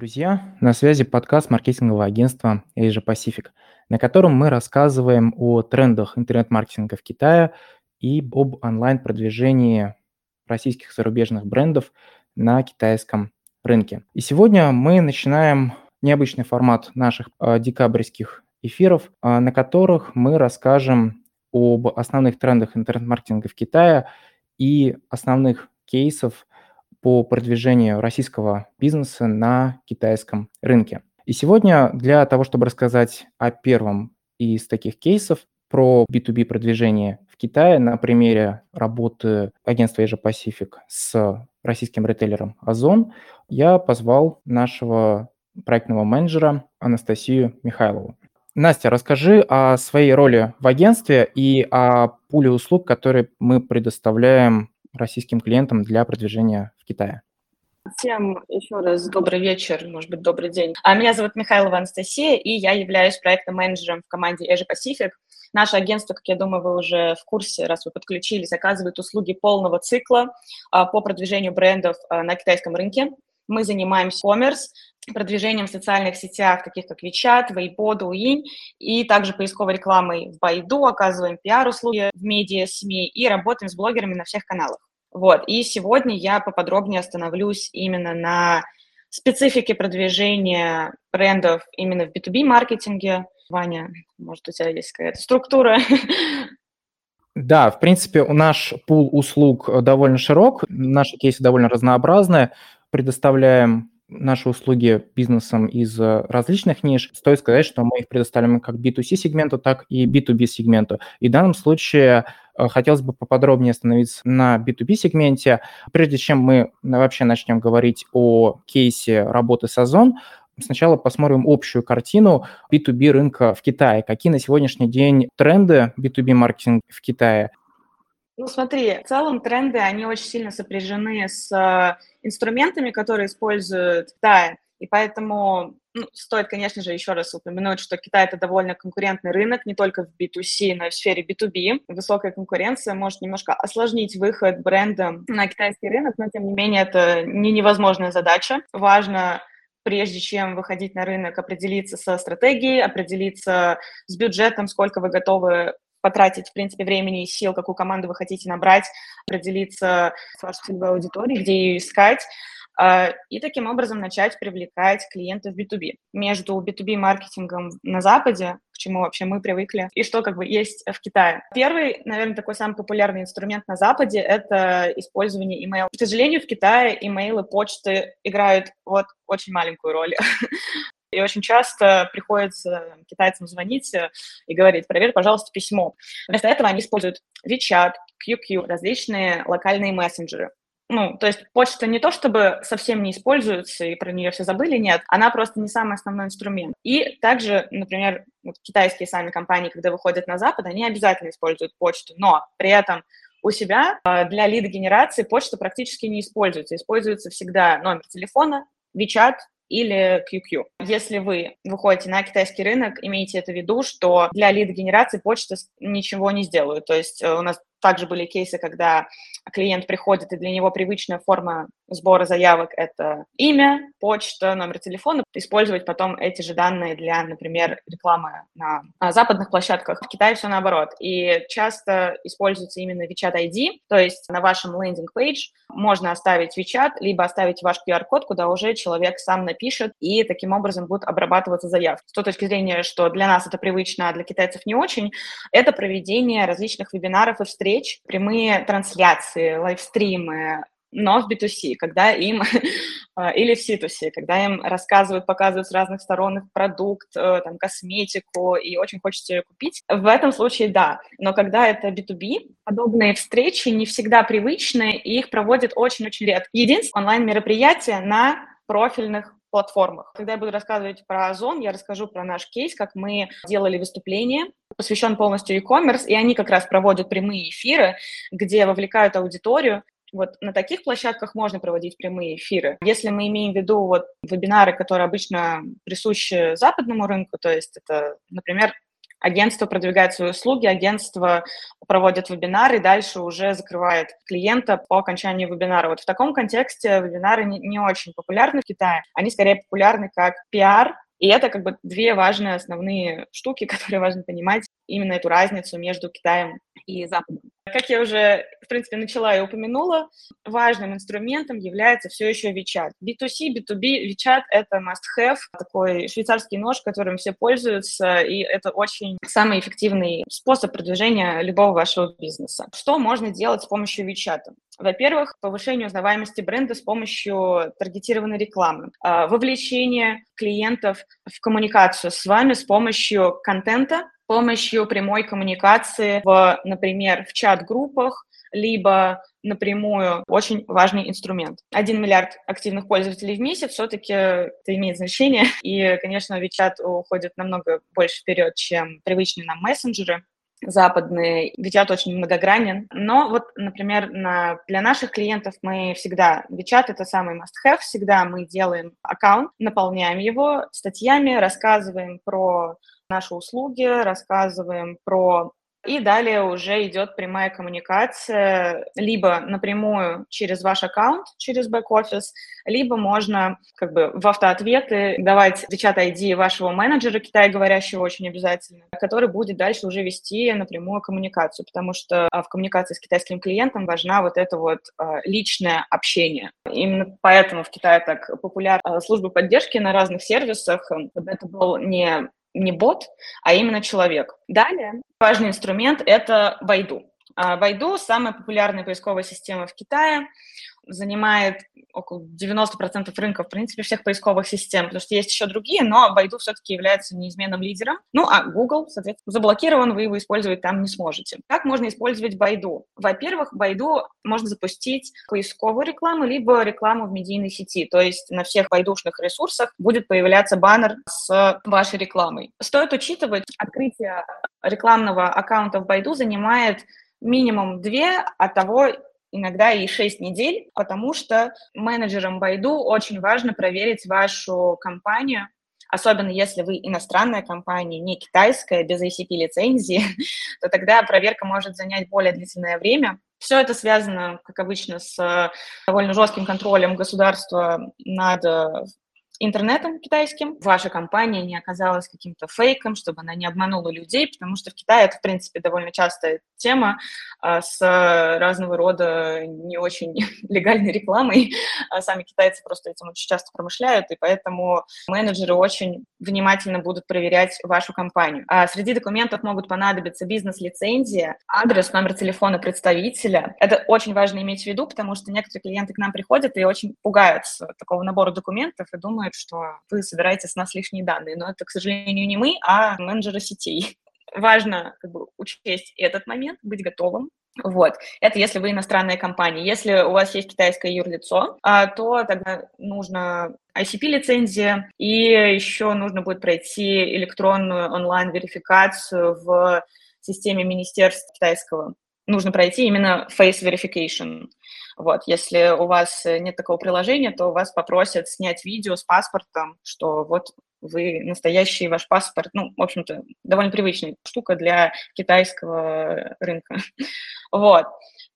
Друзья! На связи подкаст маркетингового агентства Asia Pacific, на котором мы рассказываем о трендах интернет-маркетинга в Китае и об онлайн-продвижении российских зарубежных брендов на китайском рынке. И сегодня мы начинаем необычный формат наших э, декабрьских эфиров, э, на которых мы расскажем об основных трендах интернет-маркетинга в Китае и основных кейсов по продвижению российского бизнеса на китайском рынке. И сегодня для того, чтобы рассказать о первом из таких кейсов про B2B продвижение в Китае на примере работы агентства Asia Pacific с российским ритейлером Озон, я позвал нашего проектного менеджера Анастасию Михайлову. Настя, расскажи о своей роли в агентстве и о пуле услуг, которые мы предоставляем российским клиентам для продвижения в Китае. Всем еще раз добрый вечер, может быть, добрый день. А меня зовут Михайлова Анастасия, и я являюсь проектным менеджером в команде Asia Pacific. Наше агентство, как я думаю, вы уже в курсе, раз вы подключились, оказывает услуги полного цикла а, по продвижению брендов а, на китайском рынке. Мы занимаемся commerce, продвижением в социальных сетях, таких как WeChat, Weibo, Douyin, и также поисковой рекламой в Байду, оказываем пиар-услуги в медиа, СМИ и работаем с блогерами на всех каналах. Вот, и сегодня я поподробнее остановлюсь именно на специфике продвижения брендов именно в B2B-маркетинге. Ваня, может, у тебя есть какая-то структура? Да, в принципе, наш пул услуг довольно широк, наши кейсы довольно разнообразные. Предоставляем наши услуги бизнесам из э, различных ниш. Стоит сказать, что мы их предоставляем как B2C сегменту, так и B2B сегменту. И в данном случае э, хотелось бы поподробнее остановиться на B2B сегменте. Прежде чем мы вообще начнем говорить о кейсе работы с Озон, сначала посмотрим общую картину B2B рынка в Китае. Какие на сегодняшний день тренды B2B маркетинг в Китае? Ну, смотри, в целом тренды, они очень сильно сопряжены с инструментами, которые используют Китай. И поэтому ну, стоит, конечно же, еще раз упомянуть, что Китай – это довольно конкурентный рынок, не только в B2C, но и в сфере B2B. Высокая конкуренция может немножко осложнить выход бренда на китайский рынок, но, тем не менее, это не невозможная задача. Важно прежде чем выходить на рынок, определиться со стратегией, определиться с бюджетом, сколько вы готовы потратить, в принципе, времени и сил, какую команду вы хотите набрать, определиться с вашей целевой аудиторией, где ее искать, а, и таким образом начать привлекать клиентов B2B. Между B2B-маркетингом на Западе, к чему вообще мы привыкли, и что как бы есть в Китае. Первый, наверное, такой самый популярный инструмент на Западе — это использование email. К сожалению, в Китае имейлы, почты играют вот очень маленькую роль. И очень часто приходится китайцам звонить э, и говорить, проверь, пожалуйста, письмо. Вместо этого они используют WeChat, QQ, различные локальные мессенджеры. Ну, то есть почта не то чтобы совсем не используется и про нее все забыли, нет, она просто не самый основной инструмент. И также, например, вот китайские сами компании, когда выходят на Запад, они обязательно используют почту, но при этом у себя э, для лид-генерации почта практически не используется. Используется всегда номер телефона, WeChat, или QQ. Если вы выходите на китайский рынок, имейте это в виду, что для лид-генерации почта ничего не сделают. То есть э, у нас также были кейсы, когда клиент приходит, и для него привычная форма сбора заявок – это имя, почта, номер телефона. Использовать потом эти же данные для, например, рекламы на западных площадках. В Китае все наоборот. И часто используется именно WeChat ID, то есть на вашем landing page можно оставить WeChat, либо оставить ваш QR-код, куда уже человек сам напишет, и таким образом будут обрабатываться заявки. С той точки зрения, что для нас это привычно, а для китайцев не очень, это проведение различных вебинаров и встреч встреч, прямые трансляции, лайвстримы, но в B2C, когда им, а, или в C2C, когда им рассказывают, показывают с разных сторон их продукт, э, там, косметику, и очень хочется ее купить. В этом случае да, но когда это B2B, подобные встречи не всегда привычны, и их проводят очень-очень редко. Единственное онлайн-мероприятие на профильных платформах. Когда я буду рассказывать про Озон, я расскажу про наш кейс, как мы делали выступление, посвящен полностью e-commerce, и они как раз проводят прямые эфиры, где вовлекают аудиторию, вот на таких площадках можно проводить прямые эфиры. Если мы имеем в виду вот вебинары, которые обычно присущи западному рынку, то есть это, например, агентство продвигает свои услуги, агентство проводит вебинары и дальше уже закрывает клиента по окончанию вебинара. Вот в таком контексте вебинары не, не очень популярны в Китае. Они скорее популярны как пиар, и это как бы две важные основные штуки, которые важно понимать, именно эту разницу между Китаем и Западом. Как я уже, в принципе, начала и упомянула, важным инструментом является все еще WeChat. B2C, B2B, WeChat — это must-have, такой швейцарский нож, которым все пользуются, и это очень самый эффективный способ продвижения любого вашего бизнеса. Что можно делать с помощью WeChat? Во-первых, повышение узнаваемости бренда с помощью таргетированной рекламы, а, вовлечение клиентов в коммуникацию с вами с помощью контента, помощью прямой коммуникации, в, например, в чат-группах, либо напрямую очень важный инструмент. Один миллиард активных пользователей в месяц все-таки это имеет значение. И, конечно, WeChat уходит намного больше вперед, чем привычные нам мессенджеры западные, WeChat очень многогранен. Но вот, например, на, для наших клиентов мы всегда, WeChat — это самый must-have, всегда мы делаем аккаунт, наполняем его статьями, рассказываем про наши услуги, рассказываем про и далее уже идет прямая коммуникация либо напрямую через ваш аккаунт, через бэк-офис, либо можно как бы в автоответы давать WeChat ID вашего менеджера китайговорящего очень обязательно, который будет дальше уже вести напрямую коммуникацию, потому что а, в коммуникации с китайским клиентом важна вот это вот а, личное общение. Именно поэтому в Китае так популярна служба поддержки на разных сервисах. Это был не не бот, а именно человек. Далее важный инструмент – это Байду. Байду – самая популярная поисковая система в Китае занимает около 90% рынка, в принципе, всех поисковых систем, потому что есть еще другие, но Baidu все-таки является неизменным лидером. Ну, а Google, соответственно, заблокирован, вы его использовать там не сможете. Как можно использовать Baidu? Во-первых, Baidu можно запустить поисковую рекламу, либо рекламу в медийной сети, то есть на всех байдушных ресурсах будет появляться баннер с вашей рекламой. Стоит учитывать, открытие рекламного аккаунта в Baidu занимает минимум две, а того иногда и 6 недель, потому что менеджерам Байду очень важно проверить вашу компанию, особенно если вы иностранная компания, не китайская, без ACP-лицензии, то тогда проверка может занять более длительное время. Все это связано, как обычно, с довольно жестким контролем государства над интернетом китайским, ваша компания не оказалась каким-то фейком, чтобы она не обманула людей, потому что в Китае это, в принципе, довольно частая тема а, с разного рода не очень легальной рекламой. А сами китайцы просто этим очень часто промышляют, и поэтому менеджеры очень внимательно будут проверять вашу компанию. А среди документов могут понадобиться бизнес-лицензия, адрес, номер телефона представителя. Это очень важно иметь в виду, потому что некоторые клиенты к нам приходят и очень пугаются такого набора документов и думают, думают, что вы собираете с нас лишние данные, но это, к сожалению, не мы, а менеджеры сетей. Важно как бы, учесть этот момент, быть готовым вот, это если вы иностранная компания. Если у вас есть китайское юрлицо, а, то тогда нужно ICP-лицензия, и еще нужно будет пройти электронную онлайн-верификацию в системе Министерства китайского. Нужно пройти именно face verification. Вот, если у вас нет такого приложения, то вас попросят снять видео с паспортом, что вот вы настоящий ваш паспорт, ну, в общем-то, довольно привычная штука для китайского рынка. Вот.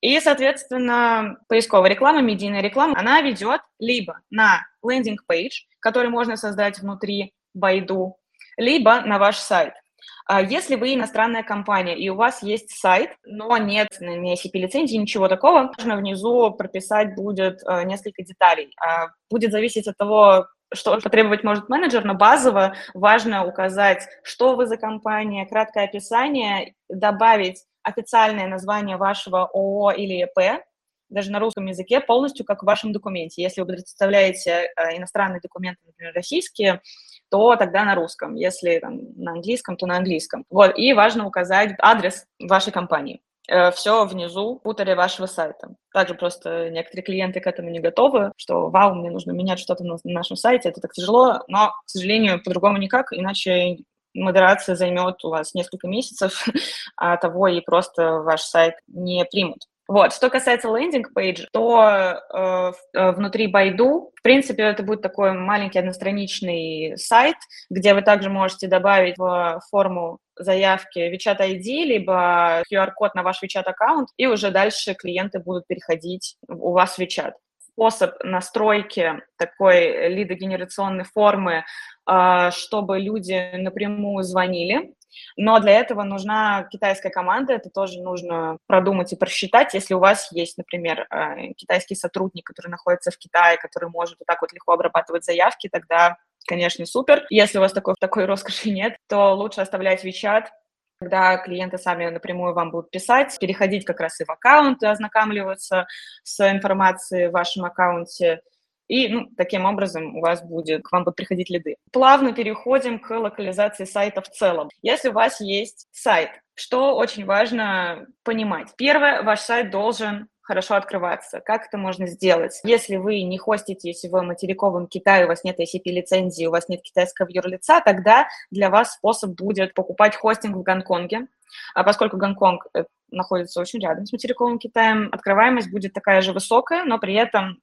И, соответственно, поисковая реклама, медийная реклама, она ведет либо на landing page, который можно создать внутри Baidu, либо на ваш сайт. А если вы иностранная компания и у вас есть сайт, но нет ни ICP-лицензии, ничего такого, можно внизу прописать будет э, несколько деталей. А будет зависеть от того, что потребовать может менеджер, но базово важно указать, что вы за компания, краткое описание, добавить официальное название вашего ООО или ИП, даже на русском языке, полностью как в вашем документе. Если вы представляете э, иностранные документы, например, российские, то тогда на русском. Если там, на английском, то на английском. Вот. И важно указать адрес вашей компании. Э, Все внизу в футере вашего сайта. Также просто некоторые клиенты к этому не готовы, что вау, мне нужно менять что-то на нашем сайте, это так тяжело, но, к сожалению, по-другому никак, иначе модерация займет у вас несколько месяцев, а того и просто ваш сайт не примут. Вот. Что касается лендинг-пейджа, то э, э, внутри Байду, в принципе, это будет такой маленький одностраничный сайт, где вы также можете добавить в форму заявки WeChat ID, либо QR-код на ваш WeChat аккаунт, и уже дальше клиенты будут переходить у вас в WeChat способ настройки такой лидогенерационной формы, а, чтобы люди напрямую звонили. Но для этого нужна китайская команда, это тоже нужно продумать и просчитать. Если у вас есть, например, а, китайский сотрудник, который находится в Китае, который может вот так вот легко обрабатывать заявки, тогда, конечно, супер. Если у вас такой, такой роскоши нет, то лучше оставлять WeChat, когда клиенты сами напрямую вам будут писать, переходить как раз и в аккаунт, ознакомливаться с информацией в вашем аккаунте, и ну, таким образом у вас будет, к вам будут приходить лиды. Плавно переходим к локализации сайта в целом. Если у вас есть сайт, что очень важно понимать. Первое, ваш сайт должен хорошо открываться. Как это можно сделать? Если вы не хоститесь в материковом Китае, у вас нет ICP-лицензии, у вас нет китайского юрлица, тогда для вас способ будет покупать хостинг в Гонконге. А поскольку Гонконг э, находится очень рядом с материковым Китаем, открываемость будет такая же высокая, но при этом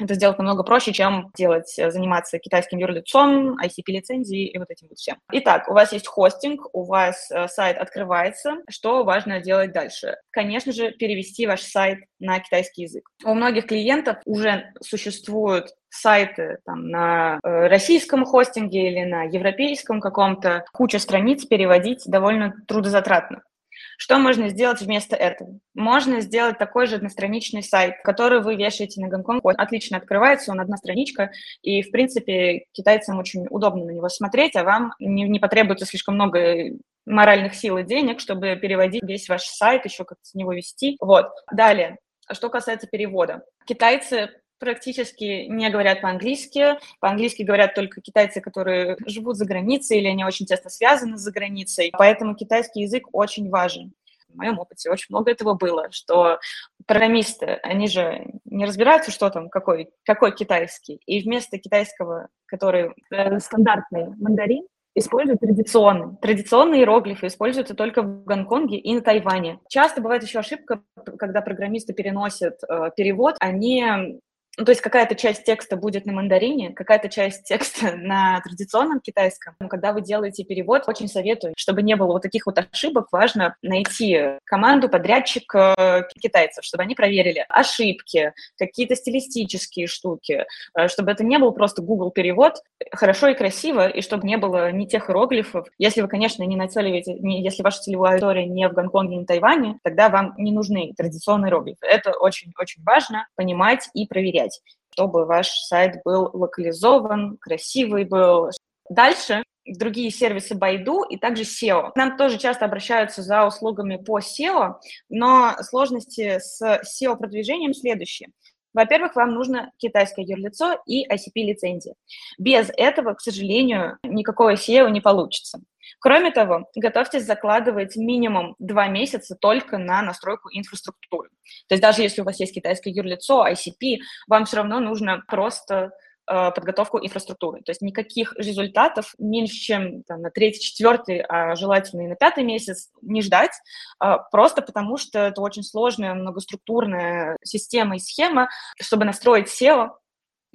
это сделать намного проще, чем делать, э, заниматься китайским юрлицом, ICP-лицензией и вот этим вот всем. Итак, у вас есть хостинг, у вас э, сайт открывается. Что важно делать дальше? Конечно же, перевести ваш сайт на китайский язык. У многих клиентов уже существуют сайты там, на э, российском хостинге или на европейском каком-то, куча страниц переводить довольно трудозатратно. Что можно сделать вместо этого? Можно сделать такой же одностраничный сайт, который вы вешаете на Гонконг. Он отлично открывается, он одна страничка, и, в принципе, китайцам очень удобно на него смотреть, а вам не, не потребуется слишком много моральных сил и денег, чтобы переводить весь ваш сайт, еще как-то с него вести. Вот. Далее, что касается перевода. Китайцы практически не говорят по-английски. По-английски говорят только китайцы, которые живут за границей или они очень тесно связаны за границей. Поэтому китайский язык очень важен. В моем опыте очень много этого было, что программисты, они же не разбираются, что там, какой, какой китайский. И вместо китайского, который э, стандартный мандарин, используют традиционные. Традиционные иероглифы используются только в Гонконге и на Тайване. Часто бывает еще ошибка, когда программисты переносят э, перевод, они ну, то есть какая-то часть текста будет на мандарине, какая-то часть текста на традиционном китайском. Но когда вы делаете перевод, очень советую, чтобы не было вот таких вот ошибок, важно найти команду, подрядчик э, китайцев, чтобы они проверили ошибки, какие-то стилистические штуки, э, чтобы это не был просто Google перевод, хорошо и красиво, и чтобы не было ни тех иероглифов. Если вы, конечно, не нацеливаете, не, если ваша целевая аудитория не в Гонконге, не в Тайване, тогда вам не нужны традиционные иероглифы. Это очень-очень важно понимать и проверять проверять, чтобы ваш сайт был локализован, красивый был. Дальше другие сервисы Байду и также SEO. Нам тоже часто обращаются за услугами по SEO, но сложности с SEO-продвижением следующие. Во-первых, вам нужно китайское юрлицо и ICP-лицензия. Без этого, к сожалению, никакого SEO не получится. Кроме того, готовьтесь закладывать минимум два месяца только на настройку инфраструктуры. То есть даже если у вас есть китайское юрлицо, ICP, вам все равно нужно просто э, подготовку инфраструктуры. То есть никаких результатов меньше, чем там, на третий, четвертый, а желательно и на пятый месяц не ждать, э, просто потому что это очень сложная многоструктурная система и схема, чтобы настроить SEO,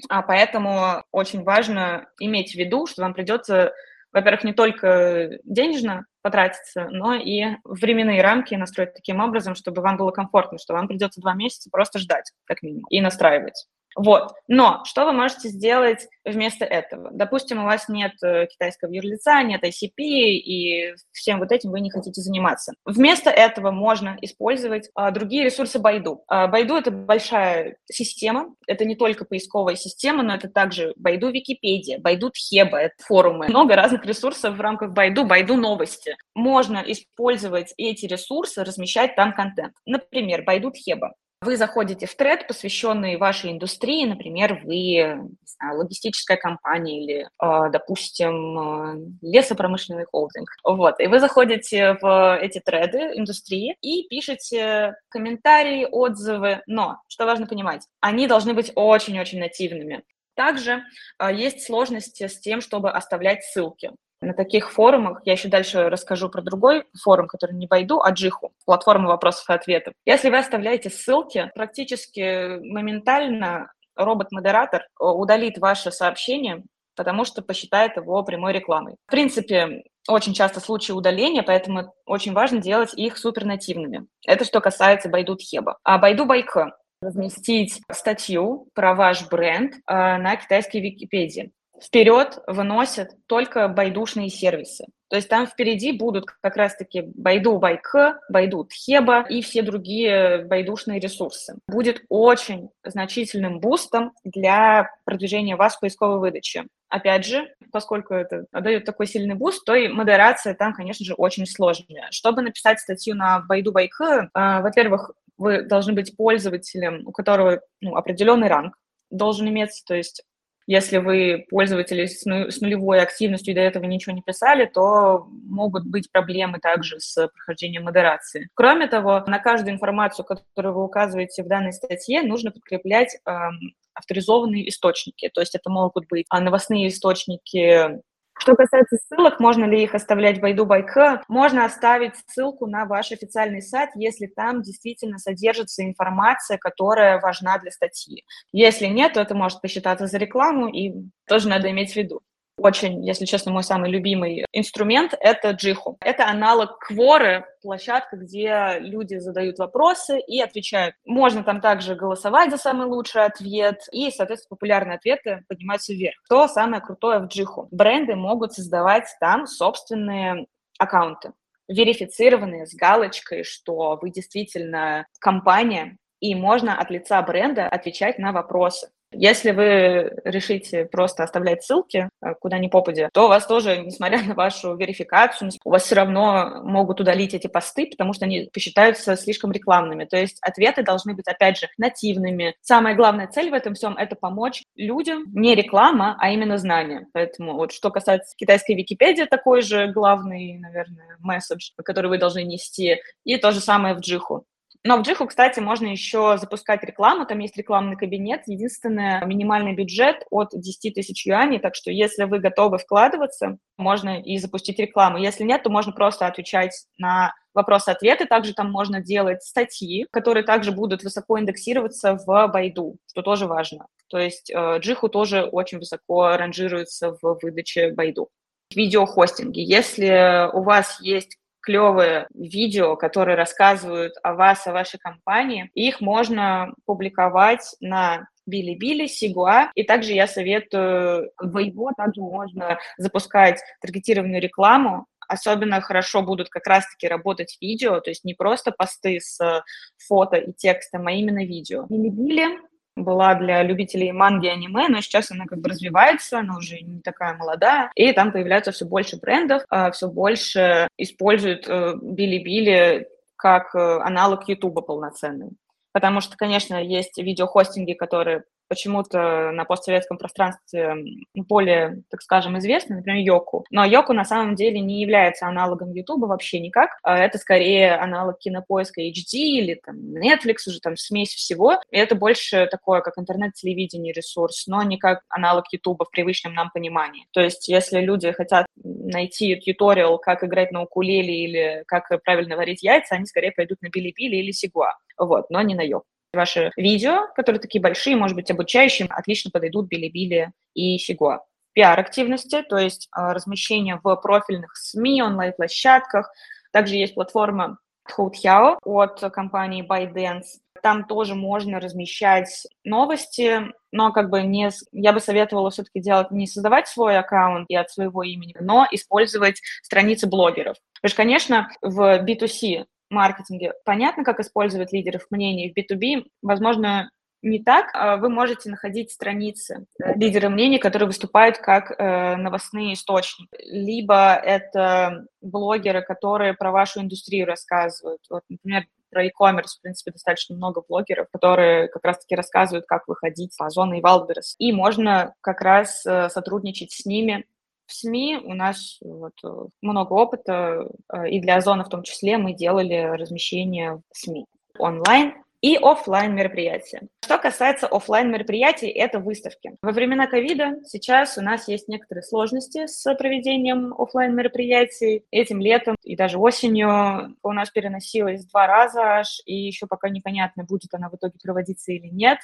а поэтому очень важно иметь в виду, что вам придется во-первых, не только денежно потратиться, но и временные рамки настроить таким образом, чтобы вам было комфортно, что вам придется два месяца просто ждать, как минимум, и настраивать. Вот. Но что вы можете сделать вместо этого? Допустим, у вас нет э, китайского юрлица, нет ICP, и всем вот этим вы не хотите заниматься. Вместо этого можно использовать а, другие ресурсы Байду. А, Байду — это большая система, это не только поисковая система, но это также Байду Википедия, Байду Тхеба, это форумы. Много разных ресурсов в рамках Байду, Байду новости. Можно использовать эти ресурсы, размещать там контент. Например, Байду Тхеба. Вы заходите в тред, посвященный вашей индустрии, например, вы знаю, логистическая компания или, а, допустим, а, лесопромышленный холдинг. Вот. И вы заходите в эти треды индустрии и пишете комментарии, отзывы. Но, что важно понимать, они должны быть очень-очень нативными. Также а, есть сложности с тем, чтобы оставлять ссылки на таких форумах, я еще дальше расскажу про другой форум, который не Байду, а Джиху, платформа вопросов и ответов. Если вы оставляете ссылки, практически моментально робот-модератор э, удалит ваше сообщение, потому что посчитает его прямой рекламой. В принципе, очень часто случаи удаления, поэтому очень важно делать их супернативными. Это что касается Байду Тхеба. А Байду Байка разместить статью про ваш бренд э, на китайской Википедии. Вперед выносят только байдушные сервисы. То есть там впереди будут как раз-таки Baidu Baike, Baidu Tieba и все другие байдушные ресурсы. Будет очень значительным бустом для продвижения вас в поисковой выдаче. Опять же, поскольку это дает такой сильный буст, то и модерация там, конечно же, очень сложная. Чтобы написать статью на Baidu Baike, э, во-первых, вы должны быть пользователем, у которого ну, определенный ранг должен иметься, то есть если вы пользователи с, нулевой активностью и до этого ничего не писали, то могут быть проблемы также с прохождением модерации. Кроме того, на каждую информацию, которую вы указываете в данной статье, нужно подкреплять эм, авторизованные источники. То есть это могут быть а, новостные источники что касается ссылок, можно ли их оставлять в Байду Байк? Можно оставить ссылку на ваш официальный сайт, если там действительно содержится информация, которая важна для статьи. Если нет, то это может посчитаться за рекламу, и тоже надо иметь в виду очень, если честно, мой самый любимый инструмент — это Джиху. Это аналог Кворы, площадка, где люди задают вопросы и отвечают. Можно там также голосовать за самый лучший ответ, и, соответственно, популярные ответы поднимаются вверх. Что самое крутое в Джиху? Бренды могут создавать там собственные аккаунты верифицированные с галочкой, что вы действительно компания, и можно от лица бренда отвечать на вопросы. Если вы решите просто оставлять ссылки э, куда ни попадя, то у вас тоже, несмотря на вашу верификацию, у вас все равно могут удалить эти посты, потому что они посчитаются слишком рекламными. То есть ответы должны быть, опять же, нативными. Самая главная цель в этом всем – это помочь людям, не реклама, а именно знания. Поэтому вот что касается китайской Википедии, такой же главный, наверное, месседж, который вы должны нести. И то же самое в Джиху. Но в Джиху, кстати, можно еще запускать рекламу, там есть рекламный кабинет, единственное, минимальный бюджет от 10 тысяч юаней, так что если вы готовы вкладываться, можно и запустить рекламу. Если нет, то можно просто отвечать на вопросы-ответы. Также там можно делать статьи, которые также будут высоко индексироваться в Байду, что тоже важно. То есть э, Джиху тоже очень высоко ранжируется в выдаче Байду видеохостинги. Если у вас есть клевые видео, которые рассказывают о вас, о вашей компании. Их можно публиковать на Билибили, Сигуа. И также я советую Weibo также можно запускать таргетированную рекламу. Особенно хорошо будут как раз-таки работать видео, то есть не просто посты с фото и текстом, а именно видео. Билибили была для любителей манги и аниме, но сейчас она как бы развивается, она уже не такая молодая, и там появляется все больше брендов, а, все больше используют э, Билибили как э, аналог Ютуба полноценный. Потому что, конечно, есть видеохостинги, которые почему-то на постсоветском пространстве более, так скажем, известны, например, Йоку. Но Йоку на самом деле не является аналогом Ютуба вообще никак. А это скорее аналог кинопоиска HD или там Netflix, уже там смесь всего. И это больше такое, как интернет-телевидение ресурс, но не как аналог Ютуба в привычном нам понимании. То есть если люди хотят найти туториал, как играть на укулеле или как правильно варить яйца, они скорее пойдут на Билибили или Сигуа, вот, но не на Йоку. Ваши видео, которые такие большие, может быть, обучающие, отлично подойдут Билибили и Сигуа. Пиар-активности, то есть а, размещение в профильных СМИ, онлайн-площадках. Также есть платформа Тхоутхяо от компании ByteDance. Там тоже можно размещать новости, но как бы не, я бы советовала все-таки делать, не создавать свой аккаунт и от своего имени, но использовать страницы блогеров. Потому что, конечно, в B2C маркетинге понятно, как использовать лидеров мнений. В B2B, возможно, не так. А вы можете находить страницы лидеры мнений, которые выступают как э, новостные источники. Либо это блогеры, которые про вашу индустрию рассказывают. Вот, например, про e-commerce, в принципе, достаточно много блогеров, которые как раз-таки рассказывают, как выходить по Озон и Wildberries. И можно как раз э, сотрудничать с ними в СМИ у нас вот, э, много опыта, э, и для Озона в том числе мы делали размещение в СМИ онлайн и офлайн мероприятия. Что касается офлайн мероприятий, это выставки. Во времена ковида сейчас у нас есть некоторые сложности с проведением офлайн мероприятий. Этим летом и даже осенью у нас переносилось два раза аж, и еще пока непонятно, будет она в итоге проводиться или нет.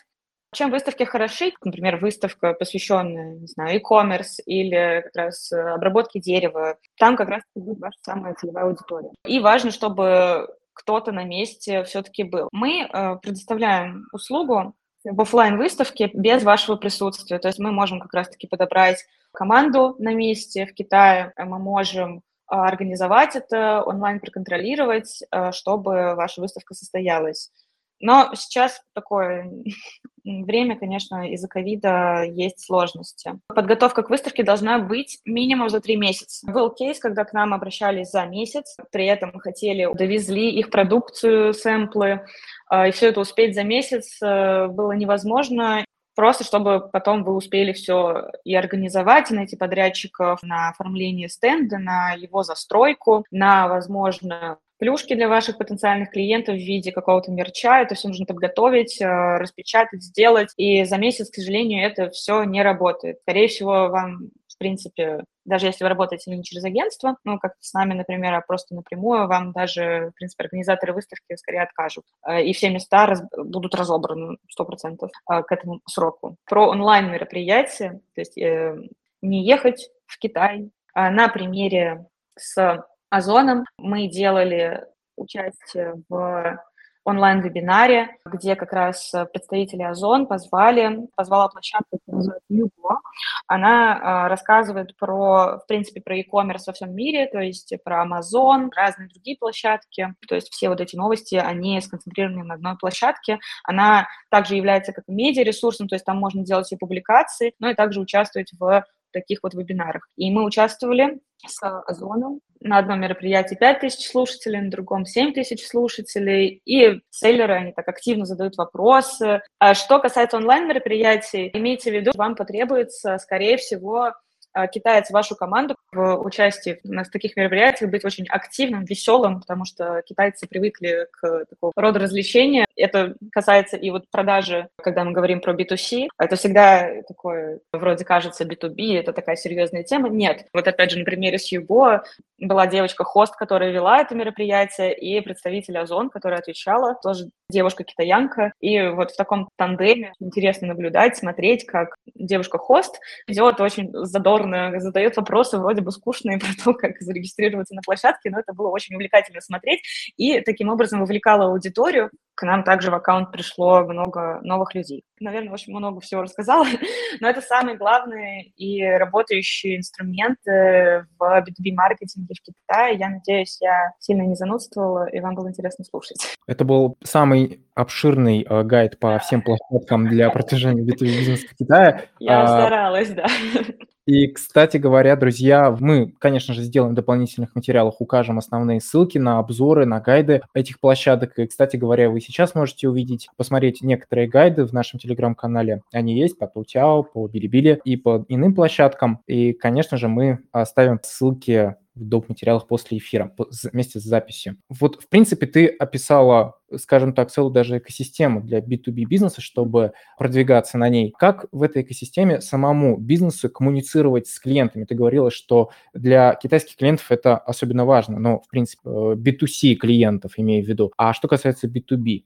Чем выставки хороши? Например, выставка, посвященная, не знаю, e-commerce или как раз обработке дерева. Там как раз будет ваша самая целевая аудитория. И важно, чтобы кто-то на месте все-таки был. Мы э, предоставляем услугу в офлайн выставке без вашего присутствия. То есть мы можем как раз-таки подобрать команду на месте в Китае, мы можем а, организовать это, онлайн проконтролировать, чтобы ваша выставка состоялась. Но сейчас такое время, конечно, из-за ковида есть сложности. Подготовка к выставке должна быть минимум за три месяца. Был кейс, когда к нам обращались за месяц, при этом хотели, довезли их продукцию, сэмплы, а, и все это успеть за месяц э, было невозможно просто чтобы потом вы успели все и организовать, и найти подрядчиков на оформление стенда, на его застройку, на, возможно, плюшки для ваших потенциальных клиентов в виде какого-то мерча. Это все нужно подготовить, э, распечатать, сделать. И за месяц, к сожалению, это все не работает. Скорее всего, вам в принципе, даже если вы работаете не через агентство, ну, как с нами, например, а просто напрямую, вам даже, в принципе, организаторы выставки скорее откажут. Э, и все места раз, будут разобраны 100% э, к этому сроку. Про онлайн-мероприятия, то есть э, не ехать в Китай. А на примере с Озоном мы делали участие в онлайн-вебинаре, где как раз представители Озон позвали, позвала площадку, которая называется Юго. Она э, рассказывает про, в принципе, про e-commerce во всем мире, то есть про Amazon, разные другие площадки. То есть все вот эти новости, они сконцентрированы на одной площадке. Она также является как медиа-ресурсом, то есть там можно делать и публикации, но и также участвовать в таких вот вебинарах. И мы участвовали с Озоном. На одном мероприятии 5 тысяч слушателей, на другом 7 тысяч слушателей. И селлеры, они так активно задают вопросы. А что касается онлайн-мероприятий, имейте в виду, вам потребуется, скорее всего, а, китаец вашу команду в участии на таких мероприятиях быть очень активным, веселым, потому что китайцы привыкли к такому роду развлечения. Это касается и вот продажи, когда мы говорим про B2C. Это всегда такое, вроде кажется, B2B, это такая серьезная тема. Нет. Вот опять же, на примере с Юго была девочка-хост, которая вела это мероприятие, и представитель Озон, которая отвечала, тоже девушка-китаянка. И вот в таком тандеме интересно наблюдать, смотреть, как девушка-хост ведет очень задорно упорно задает вопросы вроде бы скучные про то, как зарегистрироваться на площадке, но это было очень увлекательно смотреть, и таким образом вовлекало аудиторию. К нам также в аккаунт пришло много новых людей. Наверное, очень много всего рассказала, но это самые главные и работающие инструменты в B2B-маркетинге в Китае. Я надеюсь, я сильно не занудствовала, и вам было интересно слушать. Это был самый обширный э, гайд по всем площадкам для продвижения B2B бизнеса в Китае. Я а, старалась, да. И, кстати говоря, друзья, мы, конечно же, сделаем в дополнительных материалах, укажем основные ссылки на обзоры, на гайды этих площадок. И, кстати говоря, вы сейчас можете увидеть, посмотреть некоторые гайды в нашем телеграм-канале. Они есть по Тутяо, по Билибили и по иным площадкам. И, конечно же, мы оставим ссылки в доп. материалах после эфира вместе с записью. Вот, в принципе, ты описала, скажем так, целую даже экосистему для B2B бизнеса, чтобы продвигаться на ней. Как в этой экосистеме самому бизнесу коммуницировать с клиентами? Ты говорила, что для китайских клиентов это особенно важно, но, в принципе, B2C клиентов имею в виду. А что касается B2B?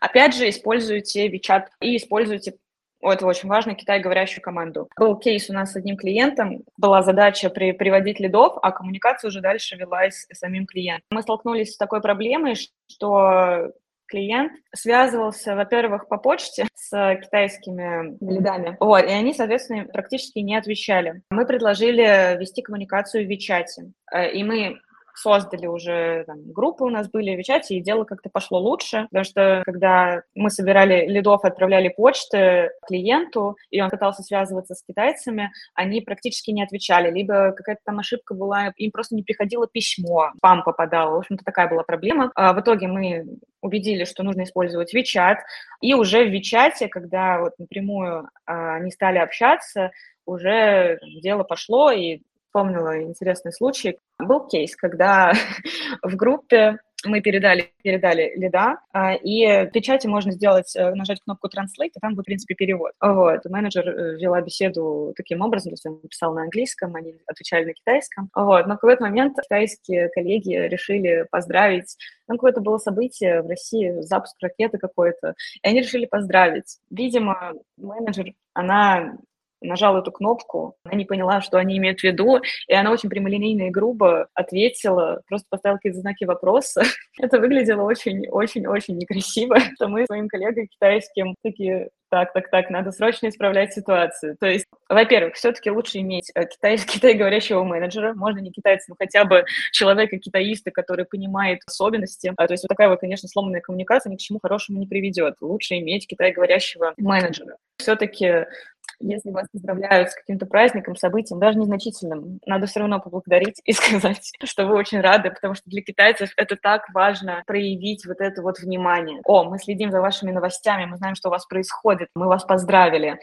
Опять же, используйте WeChat и используйте это очень важно, Китай говорящую команду. Был кейс у нас с одним клиентом, была задача при, приводить лидов, а коммуникация уже дальше велась самим клиентом. Мы столкнулись с такой проблемой, что клиент связывался, во-первых, по почте с китайскими лидами, вот, и они, соответственно, практически не отвечали. Мы предложили вести коммуникацию в WeChat, э, и мы создали уже там, группы у нас были в чате, и дело как-то пошло лучше, потому что когда мы собирали лидов, отправляли почты клиенту, и он пытался связываться с китайцами, они практически не отвечали, либо какая-то там ошибка была, им просто не приходило письмо, спам попадало, в общем-то такая была проблема. А в итоге мы убедили, что нужно использовать WeChat, и уже в WeChat, когда вот напрямую а, они стали общаться, уже дело пошло, и вспомнила интересный случай. Был кейс, когда в группе мы передали, передали лида, а, и в печати можно сделать, э, нажать кнопку Translate, и там будет, в принципе, перевод. Вот. Менеджер э, вела беседу таким образом, то есть он написал на английском, они отвечали на китайском. Вот. Но в какой-то момент китайские коллеги решили поздравить там какое-то было событие в России, запуск ракеты какой-то, и они решили поздравить. Видимо, менеджер, она нажала эту кнопку, она не поняла, что они имеют в виду, и она очень прямолинейно и грубо ответила, просто поставила какие-то знаки вопроса. Это выглядело очень-очень-очень некрасиво, что мы своим коллегам китайским такие так, так, так, надо срочно исправлять ситуацию. То есть, во-первых, все-таки лучше иметь э, китай, китай говорящего менеджера, можно не китайца, но хотя бы человека-китаиста, который понимает особенности. А, то есть вот такая вот, конечно, сломанная коммуникация ни к чему хорошему не приведет. Лучше иметь китай говорящего менеджера. Все-таки если вас поздравляют с каким-то праздником, событием, даже незначительным, надо все равно поблагодарить и сказать, что вы очень рады, потому что для китайцев это так важно проявить вот это вот внимание. О, мы следим за вашими новостями, мы знаем, что у вас происходит, мы вас поздравили.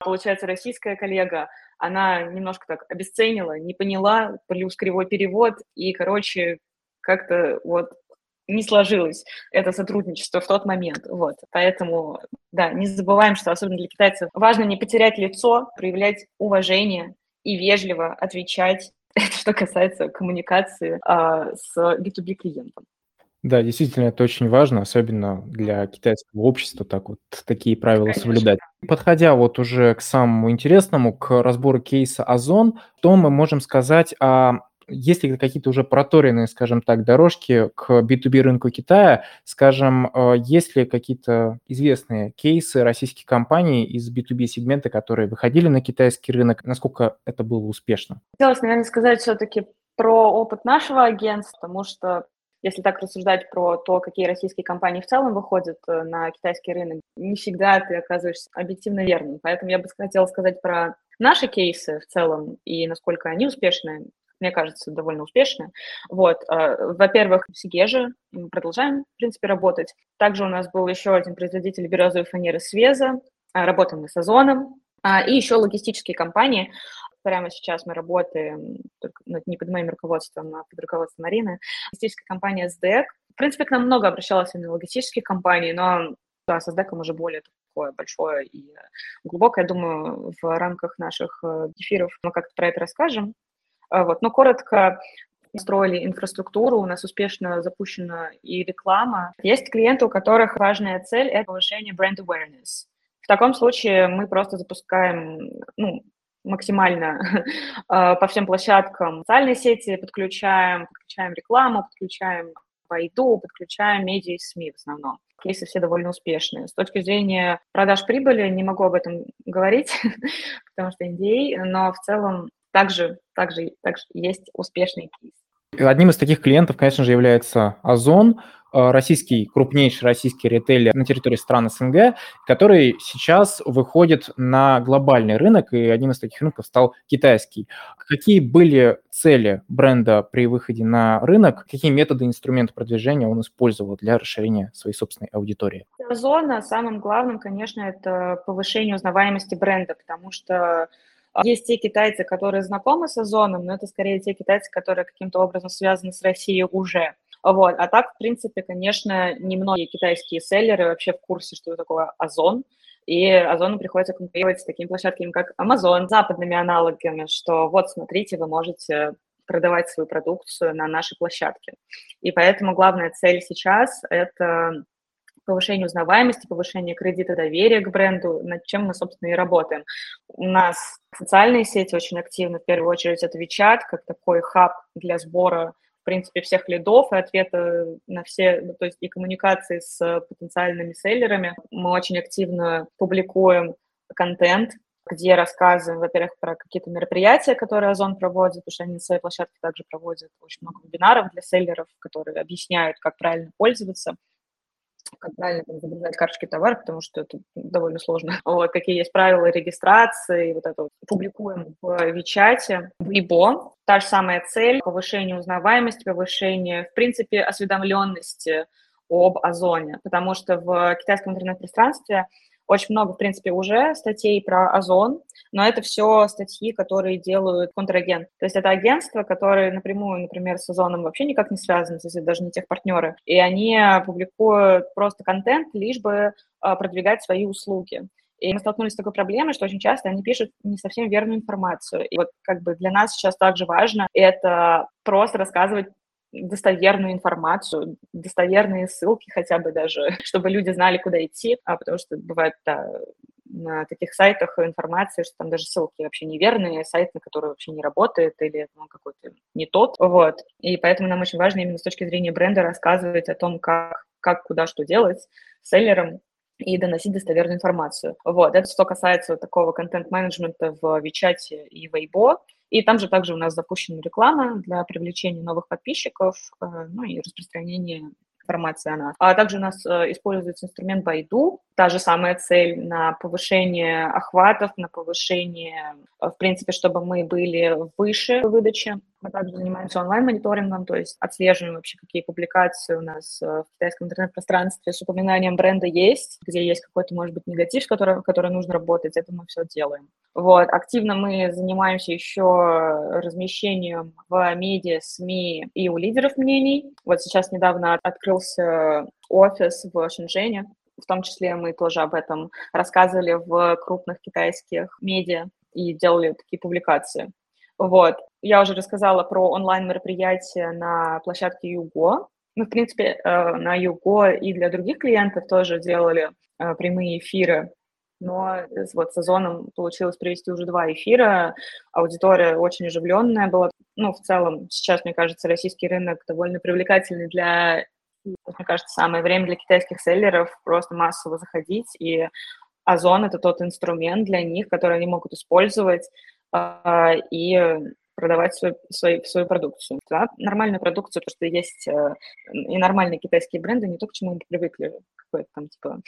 Получается, российская коллега, она немножко так обесценила, не поняла, плюс кривой перевод, и, короче, как-то вот не сложилось это сотрудничество в тот момент. Вот. Поэтому, да, не забываем, что особенно для китайцев важно не потерять лицо, проявлять уважение и вежливо отвечать. Это что касается коммуникации а, с B2B клиентом. Да, действительно, это очень важно, особенно для китайского общества, так вот такие правила Конечно. соблюдать. Подходя вот уже к самому интересному, к разбору кейса Озон, то мы можем сказать о есть ли какие-то уже проторенные, скажем так, дорожки к B2B рынку Китая? Скажем, э, есть ли какие-то известные кейсы российских компаний из B2B сегмента, которые выходили на китайский рынок? Насколько это было успешно? Хотелось, наверное, сказать все-таки про опыт нашего агентства, потому что если так рассуждать про то, какие российские компании в целом выходят э, на китайский рынок, не всегда ты оказываешься объективно верным. Поэтому я бы хотела сказать про наши кейсы в целом и насколько они успешны мне кажется, довольно успешная. Вот, э, во-первых, в Сигеже мы продолжаем, в принципе, работать. Также у нас был еще один производитель березовой фанеры Свеза, э, работаем мы с Озоном, а, и еще логистические компании. Прямо сейчас мы работаем, только, ну, не под моим руководством, а под руководством Марины. Логистическая компания SDEC. В принципе, к нам много обращалось именно логистических компаний, но да, с SDEC уже более такое большое и глубокое. Я думаю, в рамках наших э, эфиров мы как-то про это расскажем. А, вот. Но коротко, строили инфраструктуру, у нас успешно запущена и реклама. Есть клиенты, у которых важная цель – это повышение бренд awareness. В таком случае мы просто запускаем ну, максимально а, по всем площадкам социальные сети, подключаем, подключаем рекламу, подключаем Байду, подключаем медиа и СМИ в основном. Кейсы все довольно успешные. С точки зрения продаж прибыли не могу об этом говорить, потому что NDA, но в целом также, также, также есть успешный кейс. Одним из таких клиентов, конечно же, является Озон, э, российский, крупнейший российский ритейлер на территории стран СНГ, который сейчас выходит на глобальный рынок, и одним из таких рынков стал китайский. Какие были цели бренда при выходе на рынок? Какие методы, инструменты продвижения он использовал для расширения своей собственной аудитории? Озона самым главным, конечно, это повышение узнаваемости бренда, потому что есть те китайцы, которые знакомы с Озоном, но это скорее те китайцы, которые каким-то образом связаны с Россией уже. Вот. А так, в принципе, конечно, немногие китайские селлеры вообще в курсе, что такое Озон. И Озону приходится конкурировать с такими площадками, как Amazon, западными аналогами, что вот, смотрите, вы можете продавать свою продукцию на нашей площадке. И поэтому главная цель сейчас – это повышение узнаваемости, повышение кредита доверия к бренду, над чем мы, собственно, и работаем. У нас социальные сети очень активны, в первую очередь это WeChat, как такой хаб для сбора в принципе, всех лидов и ответа на все, ну, то есть и коммуникации с потенциальными селлерами. Мы очень активно публикуем контент, где рассказываем, во-первых, про какие-то мероприятия, которые Озон проводит, потому что они на своей площадке также проводят очень много вебинаров для селлеров, которые объясняют, как правильно пользоваться как правильно там, загружать карточки товара, потому что это довольно сложно. Вот, какие есть правила регистрации, вот это вот публикуем в Вичате, в Ибо. Та же самая цель, повышение узнаваемости, повышение, в принципе, осведомленности об озоне, потому что в китайском интернет-пространстве очень много, в принципе, уже статей про Озон, но это все статьи, которые делают контрагент. То есть это агентства, которые напрямую, например, с Озоном вообще никак не связаны, есть даже не тех партнеры, и они публикуют просто контент, лишь бы а, продвигать свои услуги. И мы столкнулись с такой проблемой, что очень часто они пишут не совсем верную информацию. И вот как бы для нас сейчас также важно это просто рассказывать достоверную информацию, достоверные ссылки хотя бы даже, чтобы люди знали, куда идти, а потому что бывает, да, на таких сайтах информация, что там даже ссылки вообще неверные, сайт, на который вообще не работает или он какой-то не тот, вот. И поэтому нам очень важно именно с точки зрения бренда рассказывать о том, как, как куда что делать селлерам, и доносить достоверную информацию. Вот, это что касается такого контент-менеджмента в Вичате и Weibo. И там же также у нас запущена реклама для привлечения новых подписчиков, э, ну и распространения информации о нас. А также у нас э, используется инструмент Байду, та же самая цель на повышение охватов, на повышение, э, в принципе, чтобы мы были выше выдачи. Мы также занимаемся онлайн-мониторингом, то есть отслеживаем вообще, какие публикации у нас э, в китайском интернет-пространстве с упоминанием бренда есть, где есть какой-то, может быть, негатив, с которым, который нужно работать, это мы все делаем. Вот, активно мы занимаемся еще размещением в медиа, СМИ и у лидеров мнений. Вот сейчас недавно открылся офис в Шэньчжэне, в том числе мы тоже об этом рассказывали в крупных китайских медиа и делали такие публикации. Вот. Я уже рассказала про онлайн-мероприятия на площадке Юго. Мы, в принципе, э, на Юго и для других клиентов тоже делали э, прямые эфиры но вот сезоном получилось провести уже два эфира, аудитория очень оживленная была. Ну, в целом, сейчас, мне кажется, российский рынок довольно привлекательный для, мне кажется, самое время для китайских селлеров просто массово заходить, и Озон — это тот инструмент для них, который они могут использовать э, и продавать свой, свой, свою продукцию. Да? Нормальную продукцию, потому что есть э, и нормальные китайские бренды, не то, к чему мы привыкли, какой-то там, типа,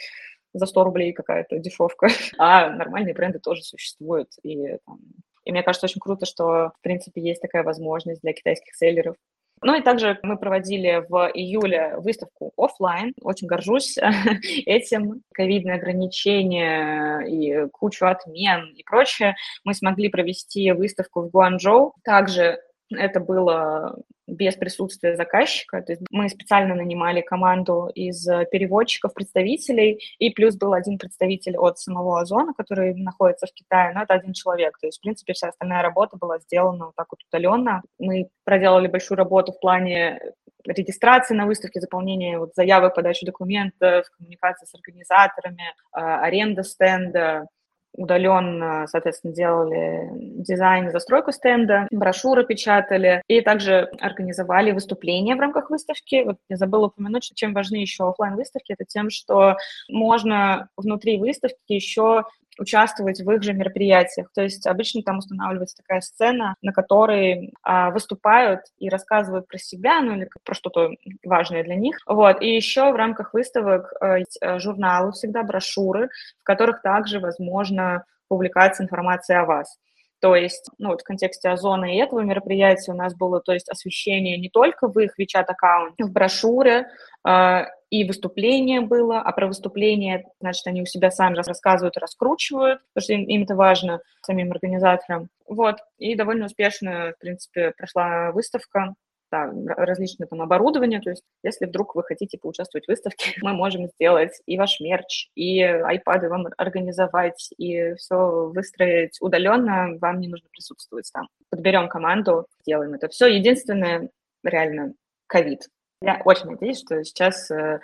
за 100 рублей какая-то дешевка, а нормальные бренды тоже существуют. И, там, и мне кажется, очень круто, что, в принципе, есть такая возможность для китайских селлеров. Ну и также мы проводили в июле выставку офлайн. Очень горжусь этим. Ковидные ограничения и кучу отмен и прочее. Мы смогли провести выставку в Гуанчжоу. Также это было без присутствия заказчика. То есть мы специально нанимали команду из переводчиков, представителей, и плюс был один представитель от самого Озона, который находится в Китае, но это один человек. То есть, в принципе, вся остальная работа была сделана вот так вот удаленно. Мы проделали большую работу в плане регистрации на выставке, заполнения вот заявок, подачи документов, коммуникации с организаторами, а, аренда стенда, удаленно, соответственно, делали дизайн застройку стенда, брошюры печатали и также организовали выступления в рамках выставки. Вот я забыла упомянуть, что чем важны еще офлайн выставки это тем, что можно внутри выставки еще участвовать в их же мероприятиях. То есть обычно там устанавливается такая сцена, на которой а, выступают и рассказывают про себя, ну или про что-то важное для них. Вот. И еще в рамках выставок а, журналы, всегда брошюры, в которых также возможно публикация информации о вас. То есть, ну вот в контексте Озона и этого мероприятия у нас было, то есть, освещение не только в их WeChat-аккаунте, в брошюре, э, и выступление было, а про выступление, значит, они у себя сами рассказывают раскручивают, потому что им, им это важно, самим организаторам. Вот, и довольно успешно, в принципе, прошла выставка да, различное там оборудование, то есть если вдруг вы хотите поучаствовать в выставке, мы можем сделать и ваш мерч, и айпады вам организовать, и все выстроить удаленно, вам не нужно присутствовать там. Подберем команду, сделаем это все. Единственное, реально, ковид. Я очень надеюсь, что сейчас э,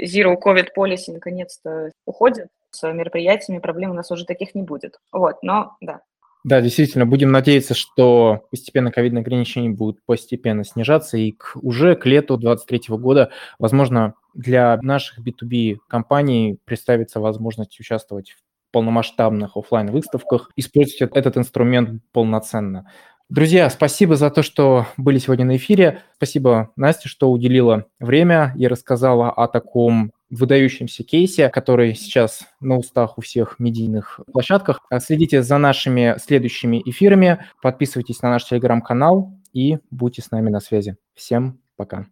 Zero COVID Policy наконец-то уходит. С мероприятиями проблем у нас уже таких не будет. Вот, но да, да, действительно, будем надеяться, что постепенно ковидные ограничения будут постепенно снижаться, и к, уже к лету 2023 года, возможно, для наших B2B компаний представится возможность участвовать в полномасштабных офлайн выставках использовать этот инструмент полноценно. Друзья, спасибо за то, что были сегодня на эфире. Спасибо, Настя, что уделила время и рассказала о таком выдающемся кейсе, который сейчас на устах у всех медийных площадках. Следите за нашими следующими эфирами, подписывайтесь на наш телеграм-канал и будьте с нами на связи. Всем пока.